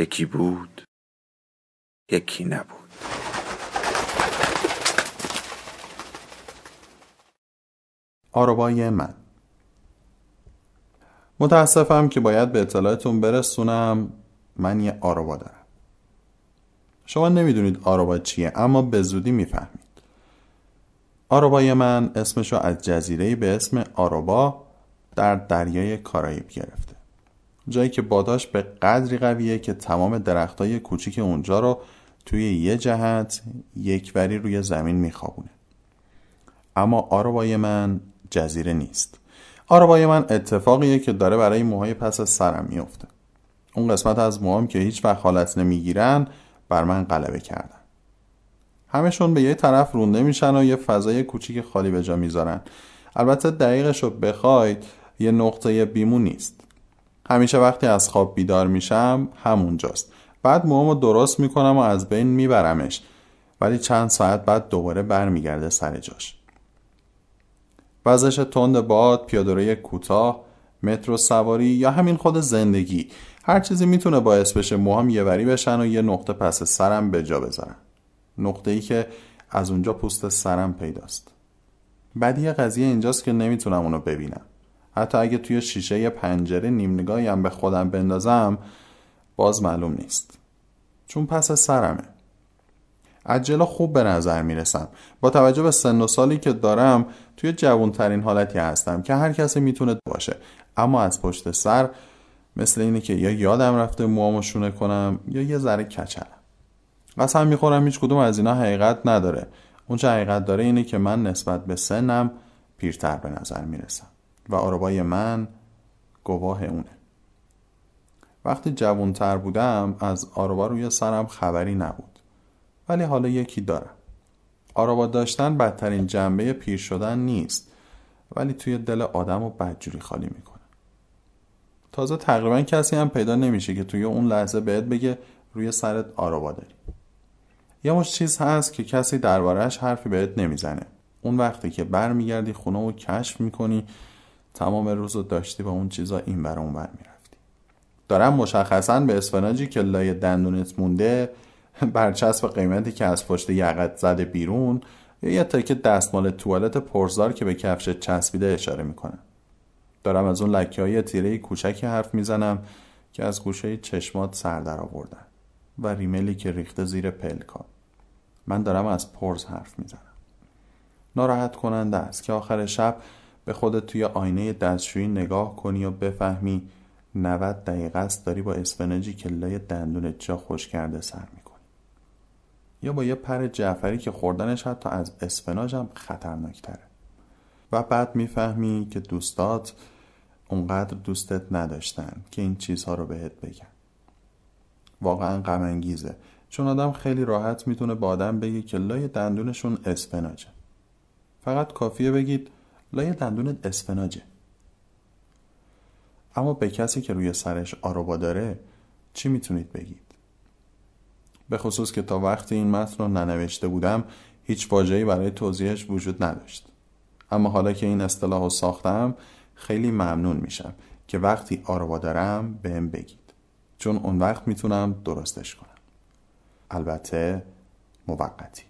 یکی بود یکی نبود. آروبای من. متاسفم که باید به اطلاعتون برسونم من یه آروبا دارم. شما نمی‌دونید آروبا چیه اما به زودی می‌فهمید. آروبای من اسمشو از جزیره به اسم آروبا در دریای کارائیب گرفته. جایی که باداش به قدری قویه که تمام درختای کوچیک اونجا رو توی یه جهت یکوری روی زمین میخوابونه. اما آروبای من جزیره نیست. آروبای من اتفاقیه که داره برای موهای پس سرم میفته اون قسمت از موهام که هیچ وقت حالت نمی‌گیرن بر من غلبه کردن. همشون به یه طرف رونده میشن و یه فضای کوچیک خالی به جا می‌ذارن. البته دقیقش رو بخواید یه نقطه بیمون نیست. همیشه وقتی از خواب بیدار میشم همونجاست بعد موامو درست می‌کنم و از بین میبرمش. ولی چند ساعت بعد دوباره برمیگرده سر جاش. وزش تند باد پیادهروی کوتاه مترو سواری یا همین خود زندگی. هر چیزی می‌تونه باعث بشه موهام یه وری بشن و یه نقطه پس سرم به جا بذارن. نقطه ای که از اونجا پوست سرم پیداست. بدی قضیه اینجاست که نمی‌تونم اونو ببینم. حتی اگه توی شیشه پنجره نیم نگاهی هم به خودم بندازم باز معلوم نیست. چون پس سرمه. عجلا خوب به نظر می‌رسم. با توجه به سن و سالی که دارم توی جوانترین حالتی هستم که هر کسی می‌تونه باشه. اما از پشت سر مثل اینه که یا یادم رفته موامو شونه کنم یا یه ذره کچلم. قسم می‌خورم هیچ کدوم از اینا حقیقت نداره. اونچه حقیقت داره اینه که من نسبت به سنم پیرتر به نظر می‌رسم. و آرابای من گواه اونه. وقتی جوانتر بودم از آرابا روی سرم خبری نبود. ولی حالا یکی دارم. آرابا داشتن بدترین جنبه پیر شدن نیست. ولی توی دل آدم رو بدجوری خالی می‌کنه. تازه تقریبا کسی هم پیدا نمیشه که توی اون لحظه بهت بگه روی سرت آرابا داری. یه مش چیز هست که کسی دربارهش حرفی بهت نمی‌زنه. اون وقتی که برمیگردی خونه و کشف می‌کنی تمام روز رو داشتی با اون چیزا این بر اون بر می‌رفتی. دارم مشخصا به اسفناجی که لای دندونت مونده برچسب قیمتی که از پشت یقت زده بیرون یا یه تکه دستمال توالت پرزار که به کفش چسبیده اشاره می‌کنم دارم از اون لکه های تیره کوچکی حرف می‌زنم که از گوشه چشمات سر در آوردن و ریملی که ریخته زیر پلکان من دارم از پرز حرف می‌زنم. ناراحت کننده است که آخر شب به خودت توی آینه دستشویی نگاه کنی و بفهمی 90 دقیقه است داری با اسفنجی که لای دندونت جا خوش کرده سر می‌کنی. یا با یه پر جعفری که خوردنش حتی از اسفناج هم خطرناکتره. و بعد می‌فهمی که دوستات اونقدر دوستت نداشتن که این چیزها رو بهت بگن. واقعا غم انگیزه چون آدم خیلی راحت می‌تونه با آدم بگه که لای دندونشون اسفناجه. فقط کافیه بگید لای دندونت اسفناجه. اما به کسی که روی سرش آروبا داره چی می‌تونید بگید؟ به خصوص که تا وقتی این متن رو ننوشته بودم هیچ واجهی برای توضیحش وجود نداشت. اما حالا که این اصطلاح رو ساختم خیلی ممنون میشم که وقتی آروبا دارم بهم بگید. چون اون وقت می‌تونم درستش کنم. البته موقتی.